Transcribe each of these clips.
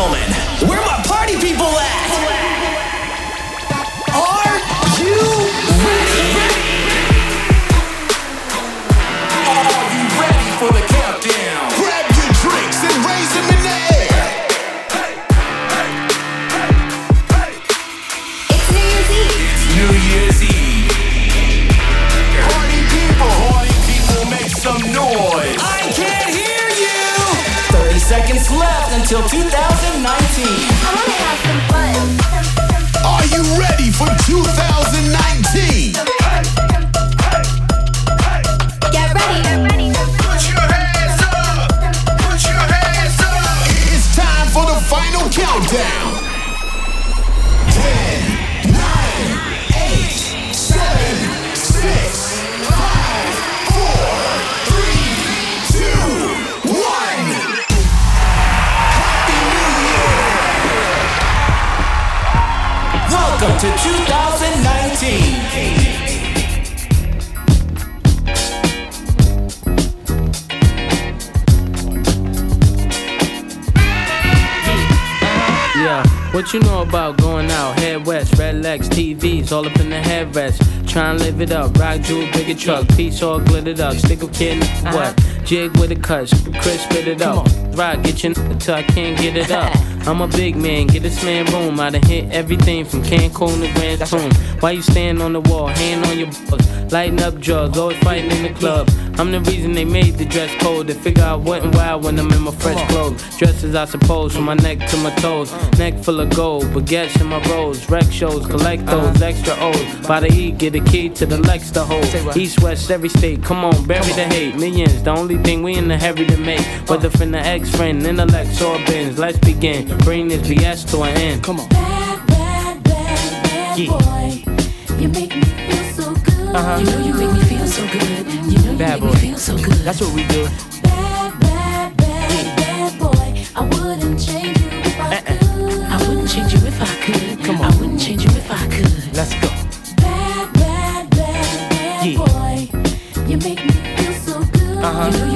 gentlemen, where my party people at? Until 2019. I wanna have some fun. Are you ready for 2019? Get ready. Put your hands up. Put your hands up. It's time for the final countdown. To 2019. Yeah, what you know about going out? Head west, red legs, TVs, all up in the headrest. Try and live it up, rock jewel, bigger truck, piece all glittered up. Stick a kid, in uh-huh. what? Jig with a cut, Chris spit it up. Rock, get your till I can't get it up. I'm a big man, get this man room. I done hit everything from Cancun to Grand Tune. Why you stand on the wall, hand on your balls, lighting up drugs, always fighting in the club. I'm the reason they made the dress code. They figure I went and wild when I'm in my fresh clothes. Dresses, I suppose, from my neck to my toes. Neck full of gold, baguettes in my rolls. Rec shows, collect those extra O's. By the E, get a key to the Lex to hold. East, west, every state, come on, bury the hate. Millions, the only thing we in the hurry to make. Whether from the ex friend, intellect, or bins. Let's begin. Bring this BS to an end. Come on. Bad, bad, bad, bad Yeah. boy. You make me feel so good. Uh-huh. You know you make me feel so good. You know you Bad make boy. me feel so good. That's what we do. Bad, bad, bad, bad boy. I wouldn't change you if I could. I wouldn't change you if I could. Come on. I wouldn't change you if I could. Let's go. Bad, bad, bad, bad Yeah. boy. You make me feel so good. Uh-huh. You know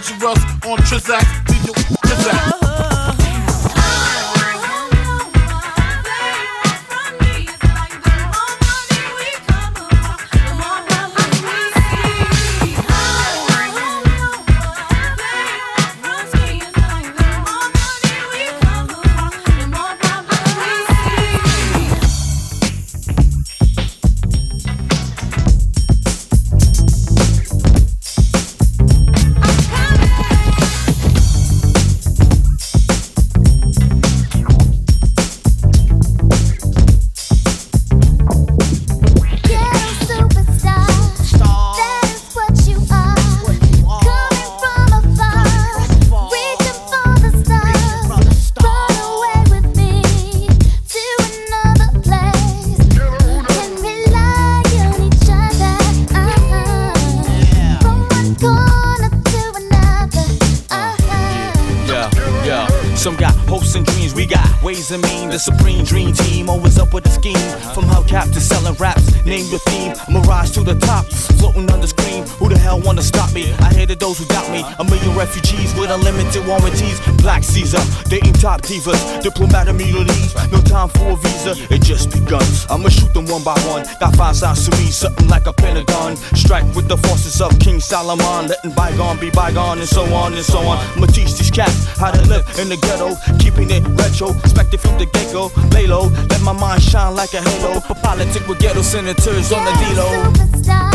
dangerous on Trizak, DJ Trizak. places, divas, diplomat immunities, no time for a visa, it just begun. I'ma shoot them one by one. Got five sides to me, something like a pentagon. Strike with the forces of King Solomon, letting bygone be bygone, and so on and so on. I'ma teach these cats how to live in the ghetto, keeping it retro. Expect it from the get go, lay low, let my mind shine like a halo. For politics with ghetto senators on the D-Lo.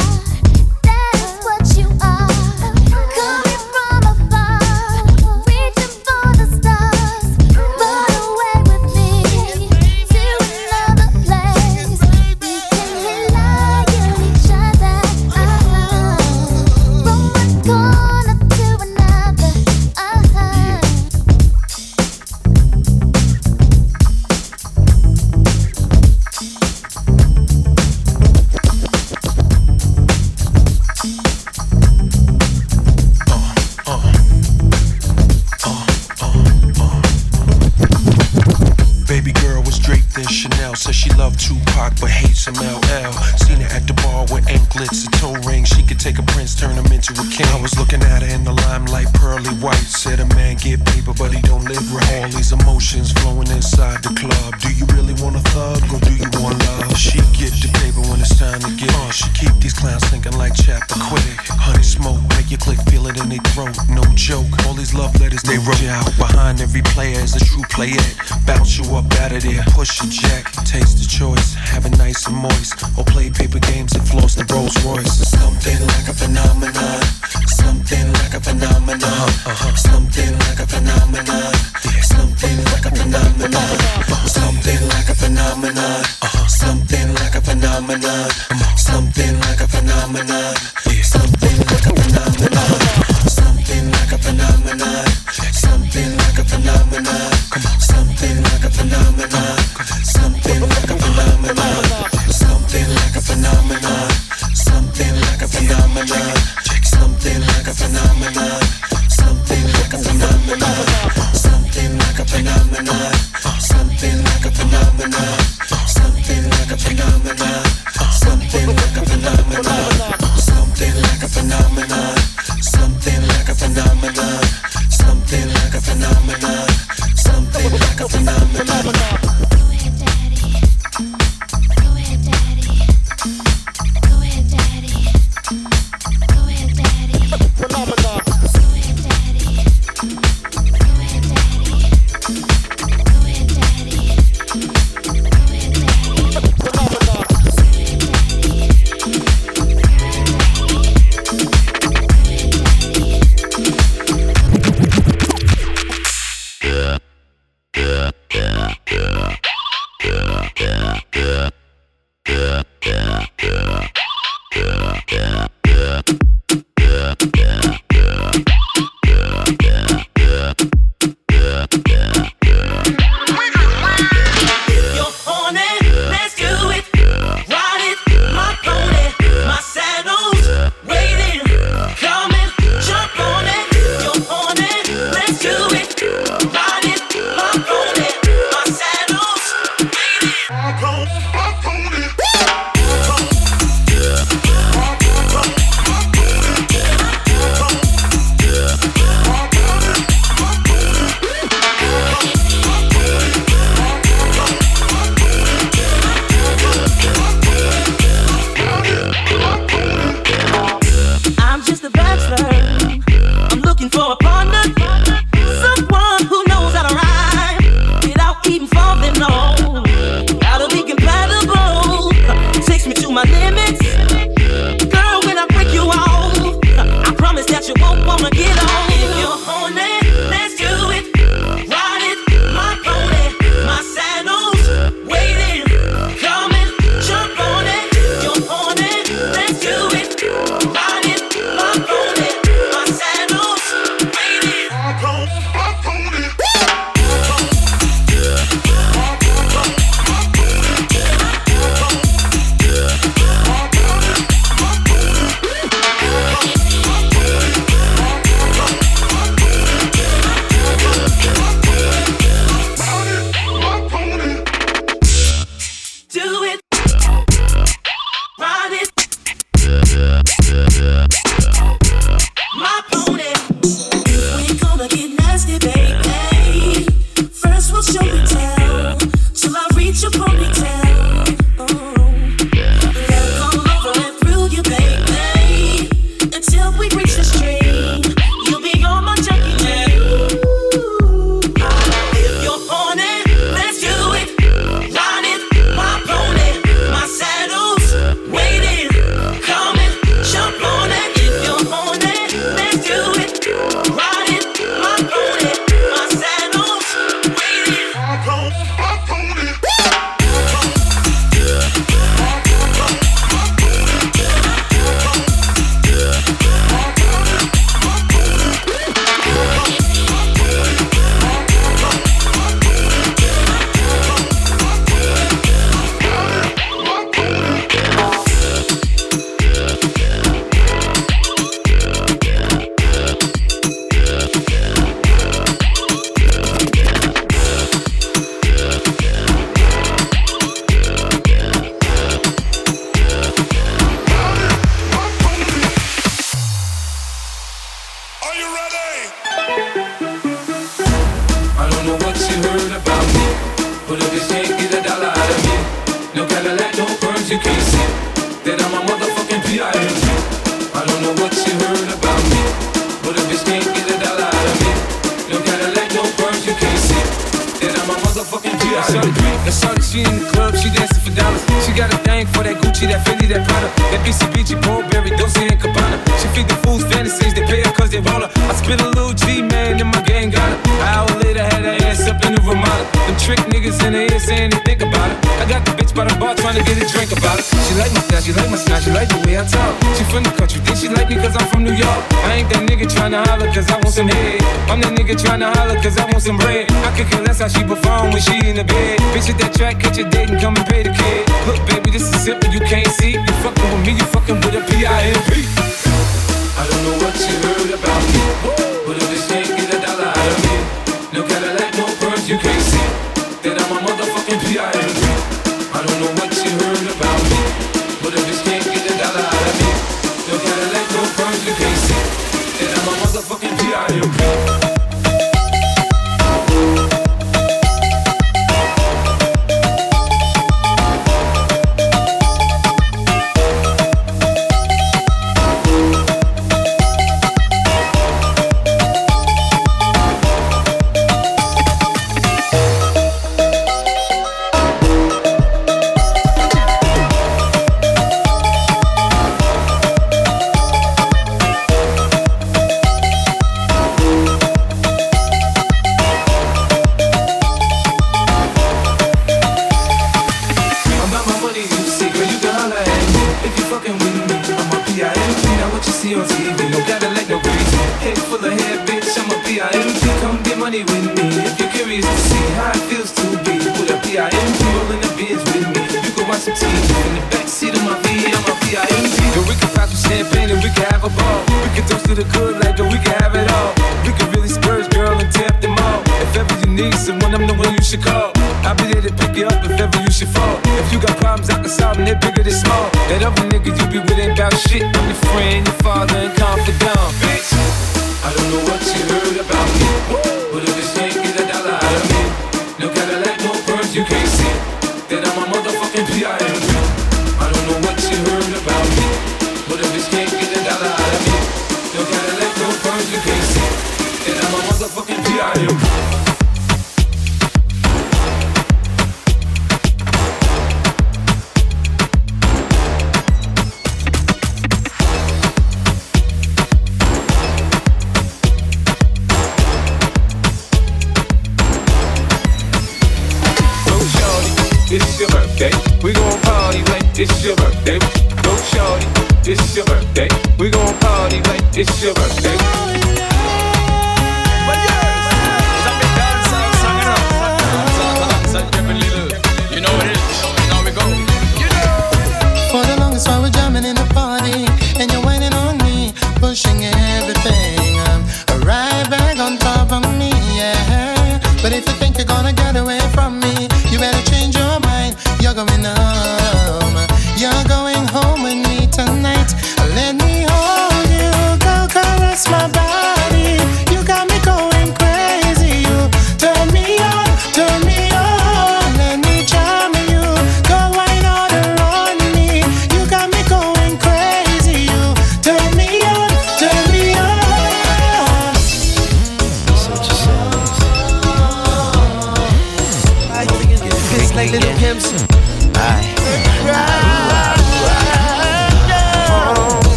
you can't see. You fucking with me, you fucking with a a P-I-M-P.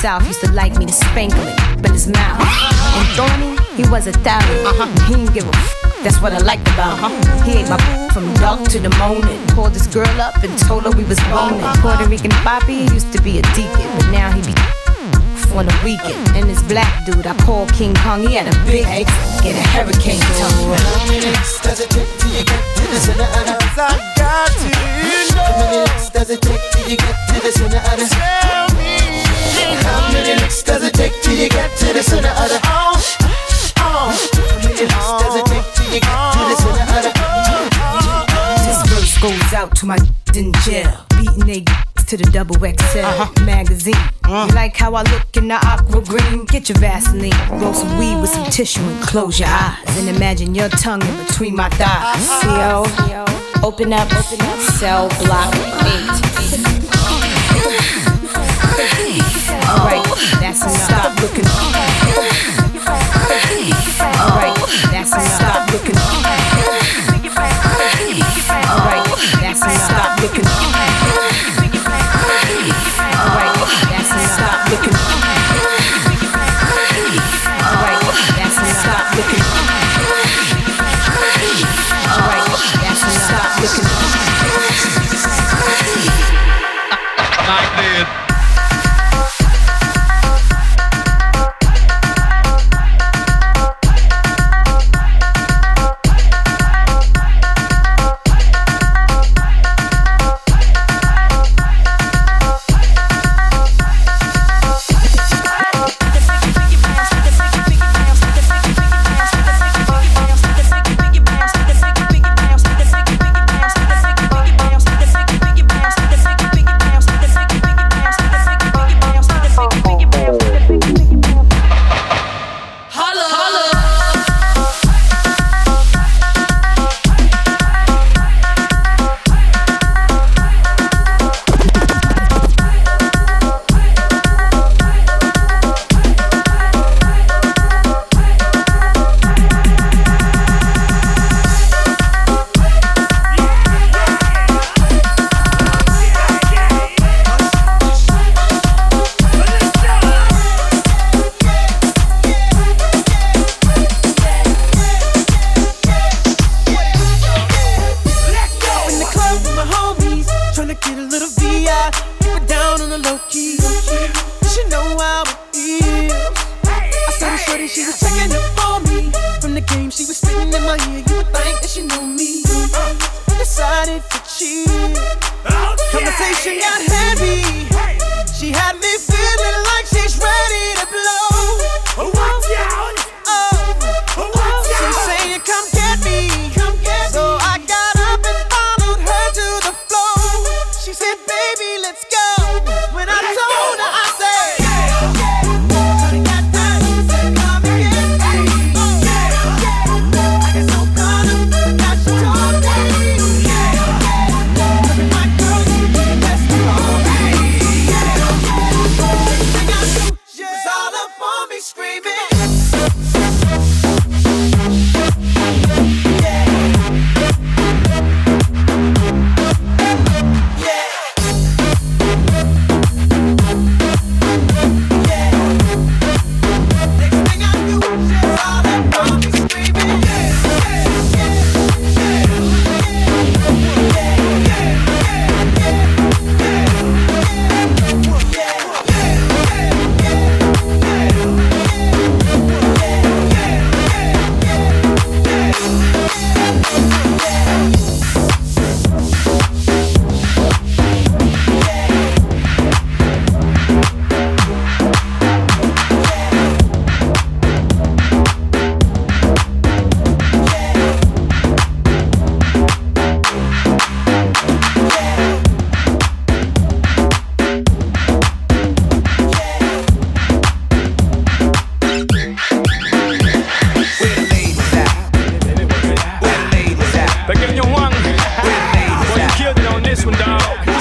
South, used to like me to spank him and in his mouth. And Thorny, he was a thousand. Uh-huh. He didn't give a f- that's what I liked about him. Uh-huh. He ate my f- from dark to the morning. Called this girl up and told her we was boning. Puerto Rican Bobby he used to be a deacon, but now he be on the weekend. And this black dude I call King Kong, he had a big head, get a hurricane tongue. How many licks does it take till you get to the center of the I got to How many licks does it take till you get to the center of the Tell How many licks does it take till you get to the center of the Oh, oh How many licks does it take till you get to the center of the This verse goes out to my in jail, beating they to the double XL uh-huh. magazine. Uh-huh. You like how I look in the aqua green? Get your Vaseline, roll some weed with some tissue and close your eyes and imagine your tongue in between my thighs. CO, open up, open up, cell block eight. Alright, that's enough. Stop looking. Alright, that's enough. Stop looking.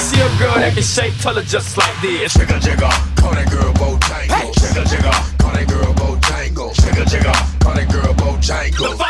see a girl that can shake, tell her just like this. Jigga jigga, call that girl Bojangles. Hey. Jigga jigga, call that girl Bojangle. Jigga jigga, call that girl Bojangles.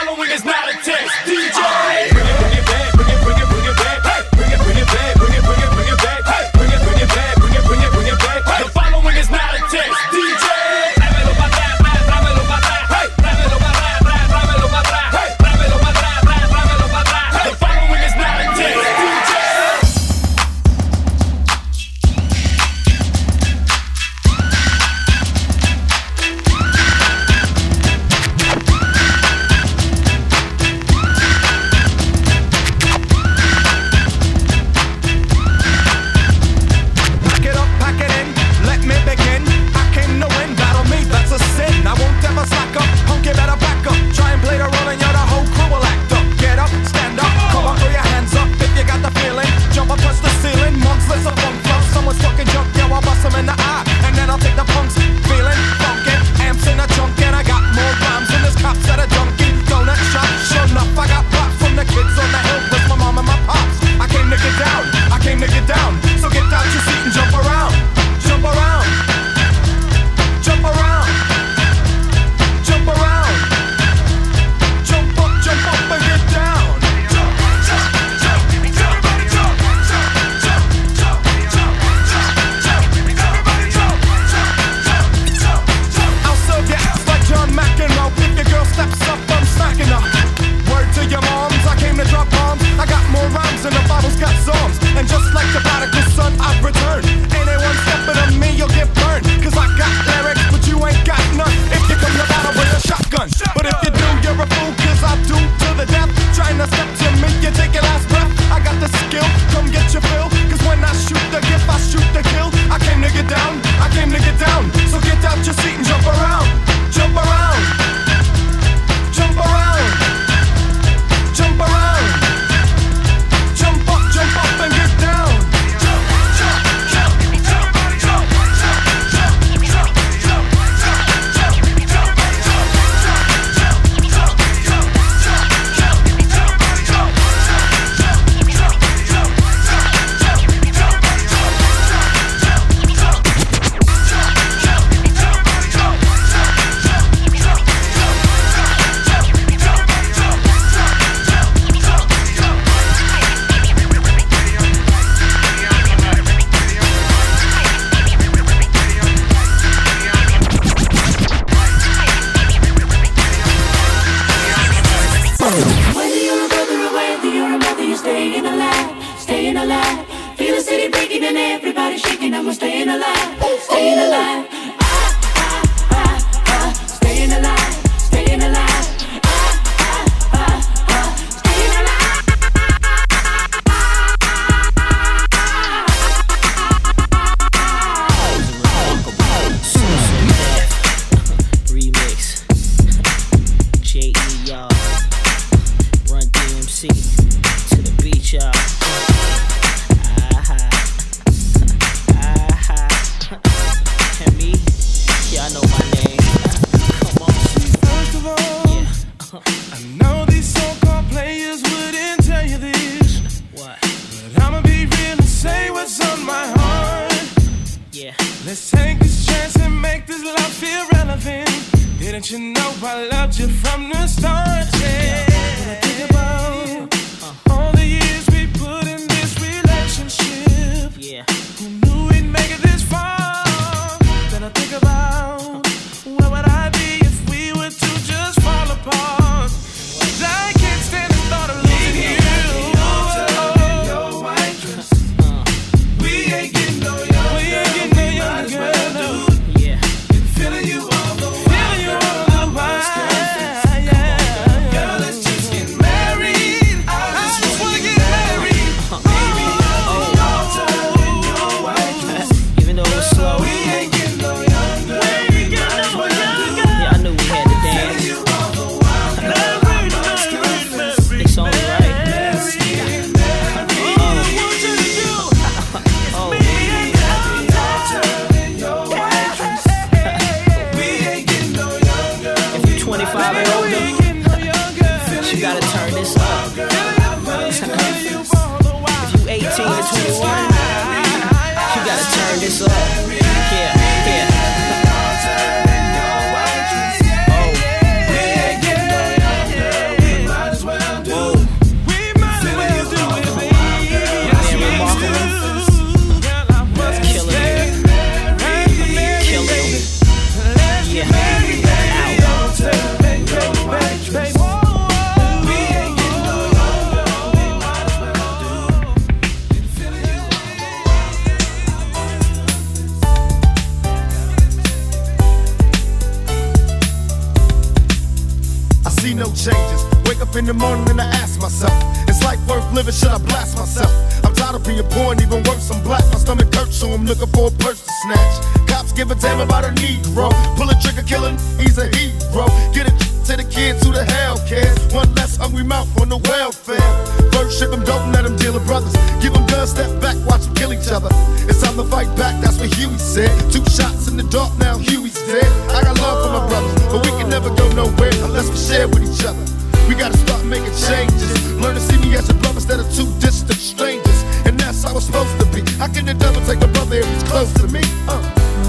close to me. Uh.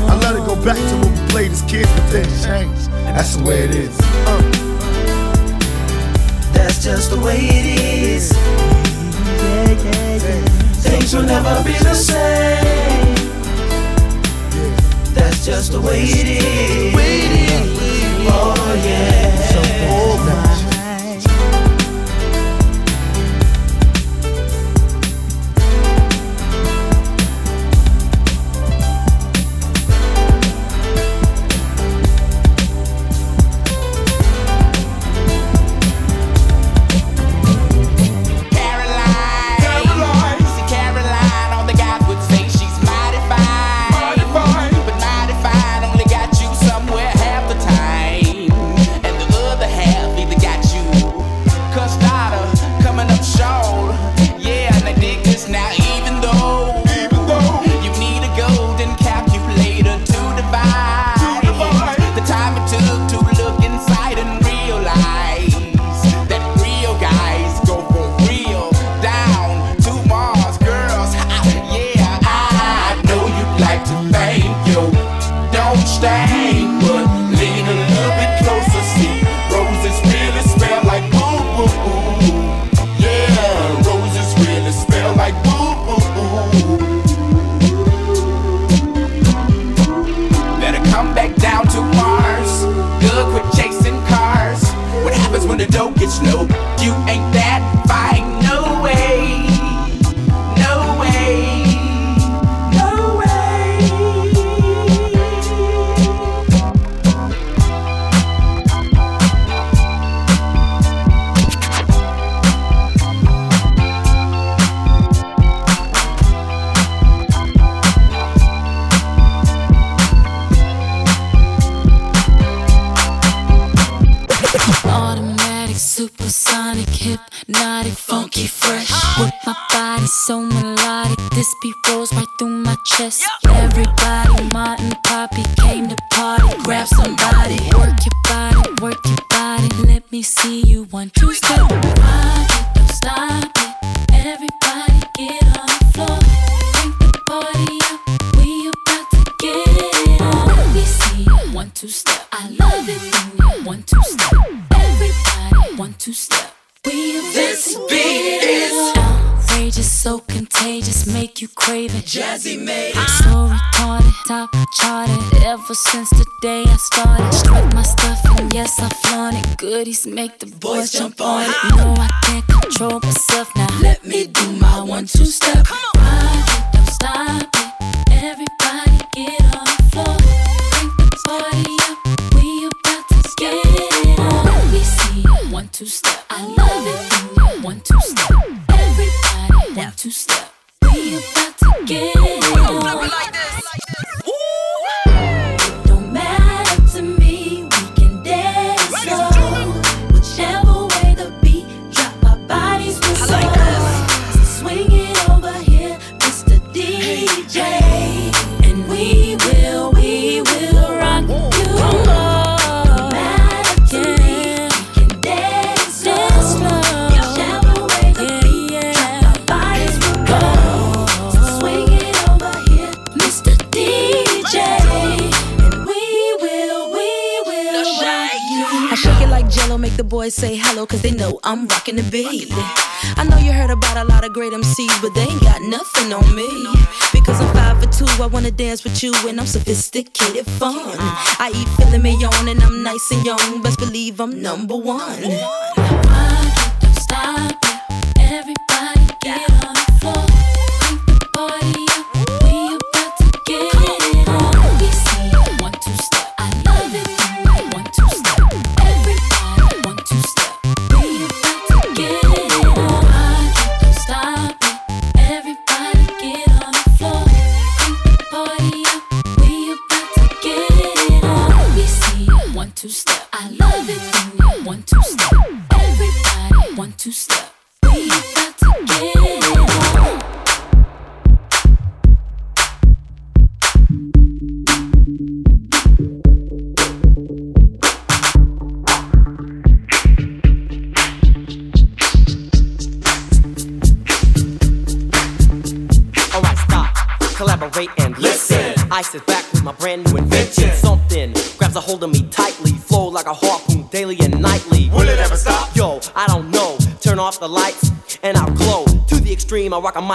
I let it go back to when we played as kids, but things changed. That's the way it is. Uh. That's just the way it is. Things will never be the same. That's just the way it is. Oh, yeah. Supersonic, hypnotic, funky, fresh. With my body so melodic, this beat rolls right through my chest. Everybody, Martin, Poppy came to party. Grab somebody, work your body, work your body. Let me see you one, two, step. Rock don't stop. Beat is outrageous, so contagious, make you crave it. Jazze made it. So retarded, top charted. Ever since the day I started, strut my stuff and yes I flaunt it. Goodies make the boys jump on it. No, I can't control myself now. Let me do my one two step. Rock it, don't stop it. Everybody get on the floor. Crank the party up. We about to get it on. We see one two step. I love it about boys say hello, cause they know I'm rocking the beat. I know you heard about a lot of great MCs, but they ain't got nothing on me. Because I'm five for two, I wanna dance with you, and I'm sophisticated fun. I eat filet mignon, and I'm nice and young. Best believe I'm number one. Don't stop it. Everybody get on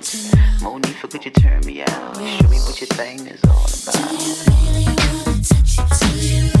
Bounce. Could you turn me out? Show me what your thing is all about. Could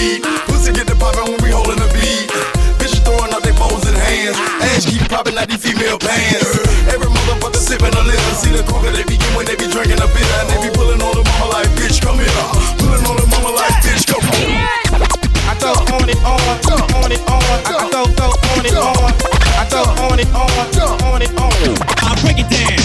need. Pussy get the poppin' when we holdin' the beat. Bitches throwin' up their phones and hands. Ass keep poppin' out these female pants. Every motherfucker sippin' a little. See the coca they be getting when they be drinkin' a bit. And they be pullin' on the mama like, bitch, come here. Pullin' on the mama like, bitch, come here. I throw on it, on, on it, on. I throw throw on it, on. I throw on it, on, on it, on. I break it down.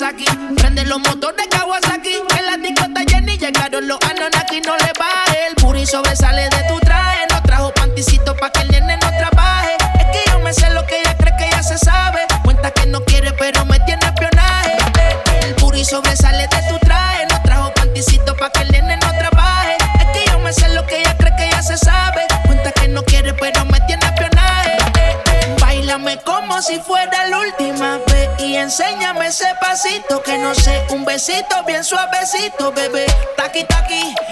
aquí. Prende los motores, besitos, bien suavecito, bebé. Taqui, taqui.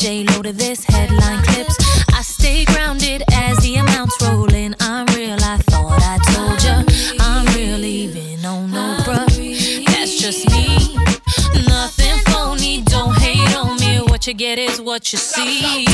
J Lo to this headline clips. I stay grounded as the amounts roll in. I'm real. I thought I told ya. I'm real, even on no bruh. That's just me. Nothing phony. Don't hate on me. What you get is what you see.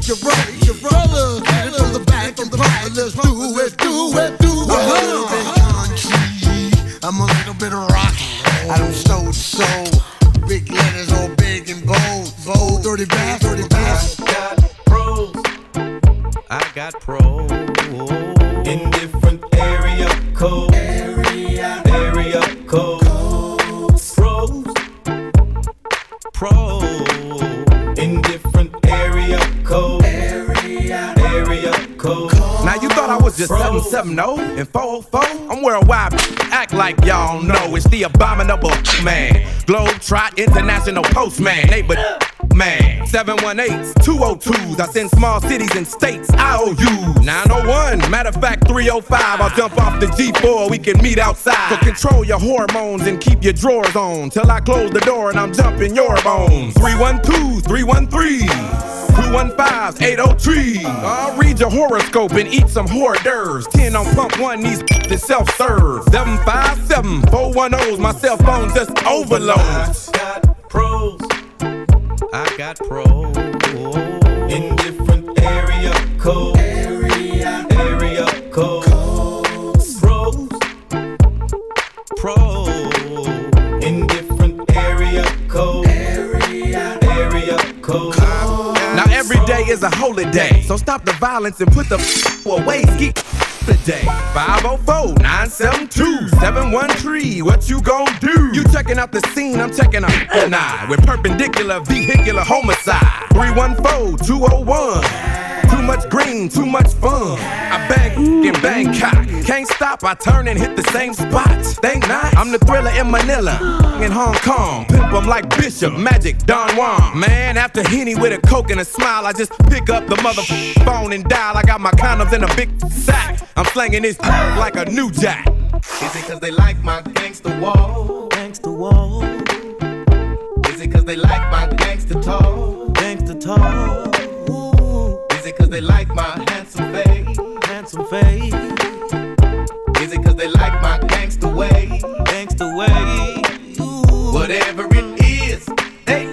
See you shake your right, your brothers. Get it from the back, from the right. Let's do it, do it, do it. I'm a little bit country. I'm a little bit rock. I don't soul to soul. Big letters all big and bold. Bold, dirty bass, dirty bass. I got pros in different area 070 and 404. I'm worldwide, act like y'all know. It's the abominable man. Globe Trot International Postman. Neighbor man. 718s, 202s. I send small cities and states IOUs. 901, matter of fact, 305. I'll jump off the G4, we can meet outside. So control your hormones and keep your drawers on. Till I close the door and I'm jumping your bones. 312, 313. 215 803. I'll read your horoscope and eat some hors d'oeuvres. 10 on pump one, these to self serve. 757 410's, my cell phone just overloads. Pros, I got pros in different area codes. Is a holy day, so stop the violence and put the f- away. Ski today. 504 972 713. What you gon' do? You checking out the scene, I'm checking out an eye with perpendicular vehicular homicide. 314 201. Too much green, too much fun. I bang in Bangkok. Can't stop, I turn and hit the same spot. Think not. I'm the thriller in Manila, in Hong Kong. Pimp 'em like Bishop, Magic, Don Juan. Man, after Henny with a coke and a smile, I just pick up the mother phone and dial. I got my condoms in a big sack. I'm slanging this like a new jack. Is it cause they like my gangster wall? Gangster wall. Is it cause they like my gangster talk? Gangster talk. Is it cause they like my handsome face? Handsome face. Is it cause they like my gangster way? Gangster way. Whatever it is, they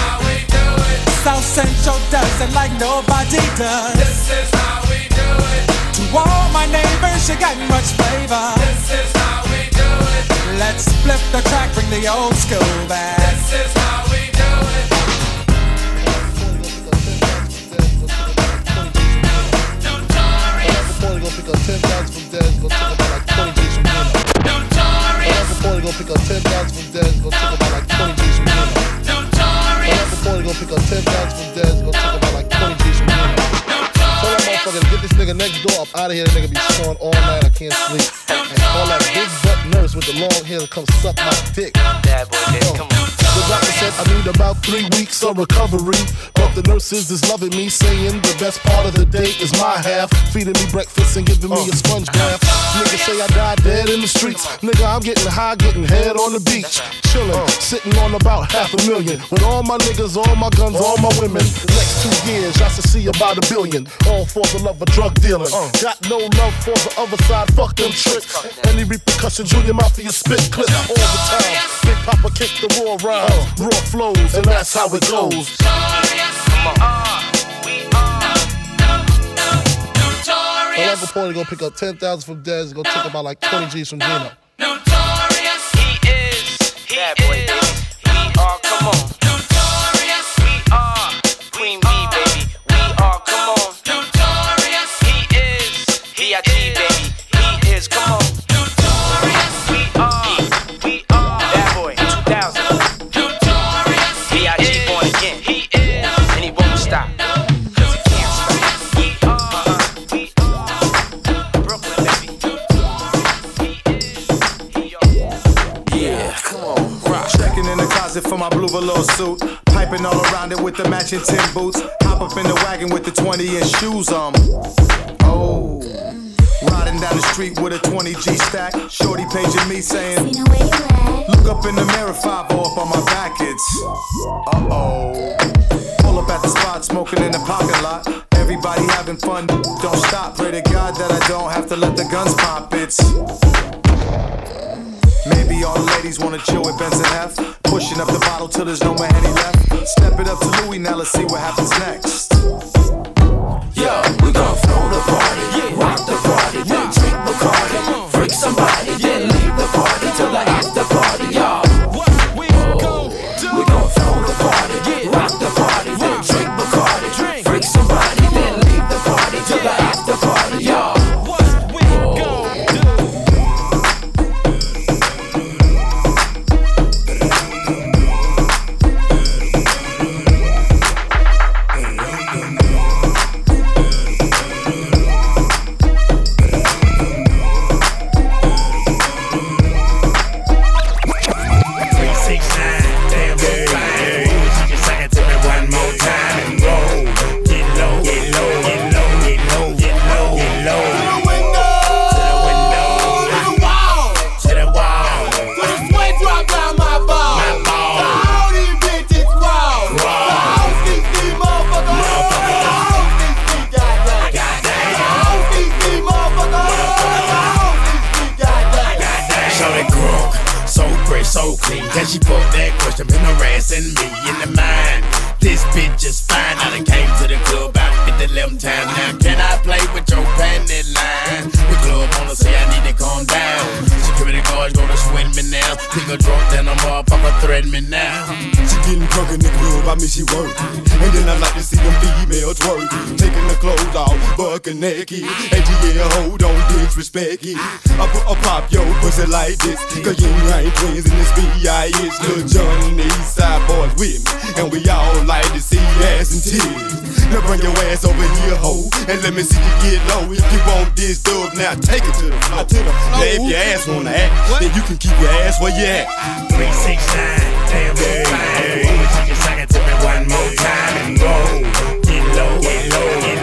South Central does it like nobody does. This is how we do it. To all my neighbors, you got much flavor. This is how we do it. Let's flip the track, bring the old school back. This is how we do it. Probably gonna pick up 10,000 from Dez, gonna take about like 20 G's from Nino. Probably gonna pick up 10,000 from Dez, gonna take about get this nigga next door up out of here. The nigga be snoring all night. I can't sleep. And call that big butt nurse with the long hair to come suck my dick. Bad boy, come on. The doctor said I need about three weeks of recovery. But the nurses is loving me, saying the best part of the day is my half. Feeding me breakfast and giving me a sponge bath. Niggas say I died dead in the streets. Nigga, I'm getting high, getting head on the beach. Chillin', sitting on about half a million. With all my niggas, all my guns, all my women. Next two years, I should see about a billion. All for the love of drug dealing. Got no love for the other side, fuck them tricks. Any repercussion, Junior Mafia spit clip all the time. Big Papa kick the raw rhymes, raw flows, and that's how it goes. My Uncle Paulie gonna pick up 10,000 from Dez, gonna take about like 20 G's from Gino. Bad boy, baby. We are, come on. For my blue velour suit. Piping all around it with the matching tin boots. Hop up in the wagon with the 20 inch shoes on. Oh. Riding down the street with a 20 G stack. Shorty paging me saying, Look up in the mirror, 5 up on my back. It's uh oh. Pull up at the spot, smoking in the parking lot. Everybody having fun, don't stop. Pray to God that I don't have to let the guns pop. It's Maybe all the ladies wanna chill with Benz and F. Pushing up the bottle till there's no more Henny left. Step it up to Louis, now let's see what happens next. Yeah, we gon' flow the party, rock the party, drink Bacardi, freak somebody, me in the mind? This bitch is fine. I done came to the club about 50 11 times now. Can I play with your panty line? The club wanna say I need to calm down. Security guards gonna swing me now. Think a drunk, then a motherfucker threaten me now. She getting drunk in the club, I mean she working. And then I like to see them females twerking. Taking the clothes off, bucking naked. And yeah, hold on, disrespect it. I put a pop your pussy like this. Cause you ain't twins in this B.I.H. Lil Jon and the East Side Boyz with me. And we all like to see ass and titties. Now bring your ass over here, ho. And let me see you get low. If you want this dub, now take it to the floor. To the floor. Now if your ass wanna act, then you can keep your ass where you at. Three, six, nine, damn, so fine. She just sang it to me one more time and roll. Get low, get low, get low,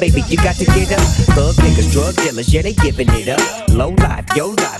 baby, you got to get up. Thug niggas, drug dealers, yeah, they giving it up. Low life, yo life,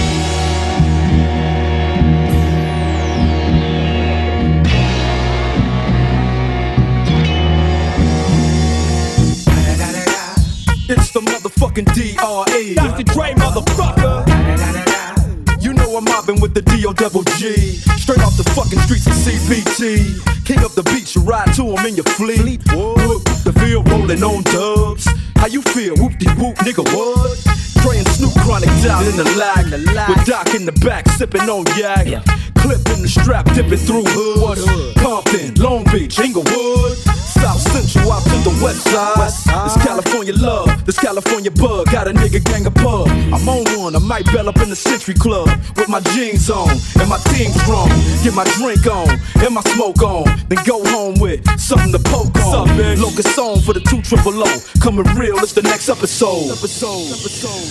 It's the motherfucking D.R.E. Dr. Dre, motherfucker. You know I'm mobbing with the D.O. Double G. Straight off the fucking streets of CPT. King up the beach, you ride to him in your fleet. Whoop, the field rolling on dubs. How you feel? Whoop de whoop, nigga, what? And Snoop Chronic down in the lag. With Doc in the back, sipping on yak. Clip in the strap, dipping through hoods. Compton, Long Beach, Inglewood. South Central out to the west side. This California love, this California bug. Got a nigga gang of pub. I'm on one, I might bell up in the Century Club. With my jeans on and my team strong. Get my drink on and my smoke on. Then go home with something to poke on. Locust song for the two triple O. Coming real, it's the next episode. episode. Episode,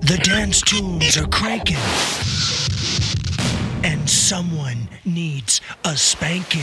The dance tunes are cranking. And someone needs a spanking.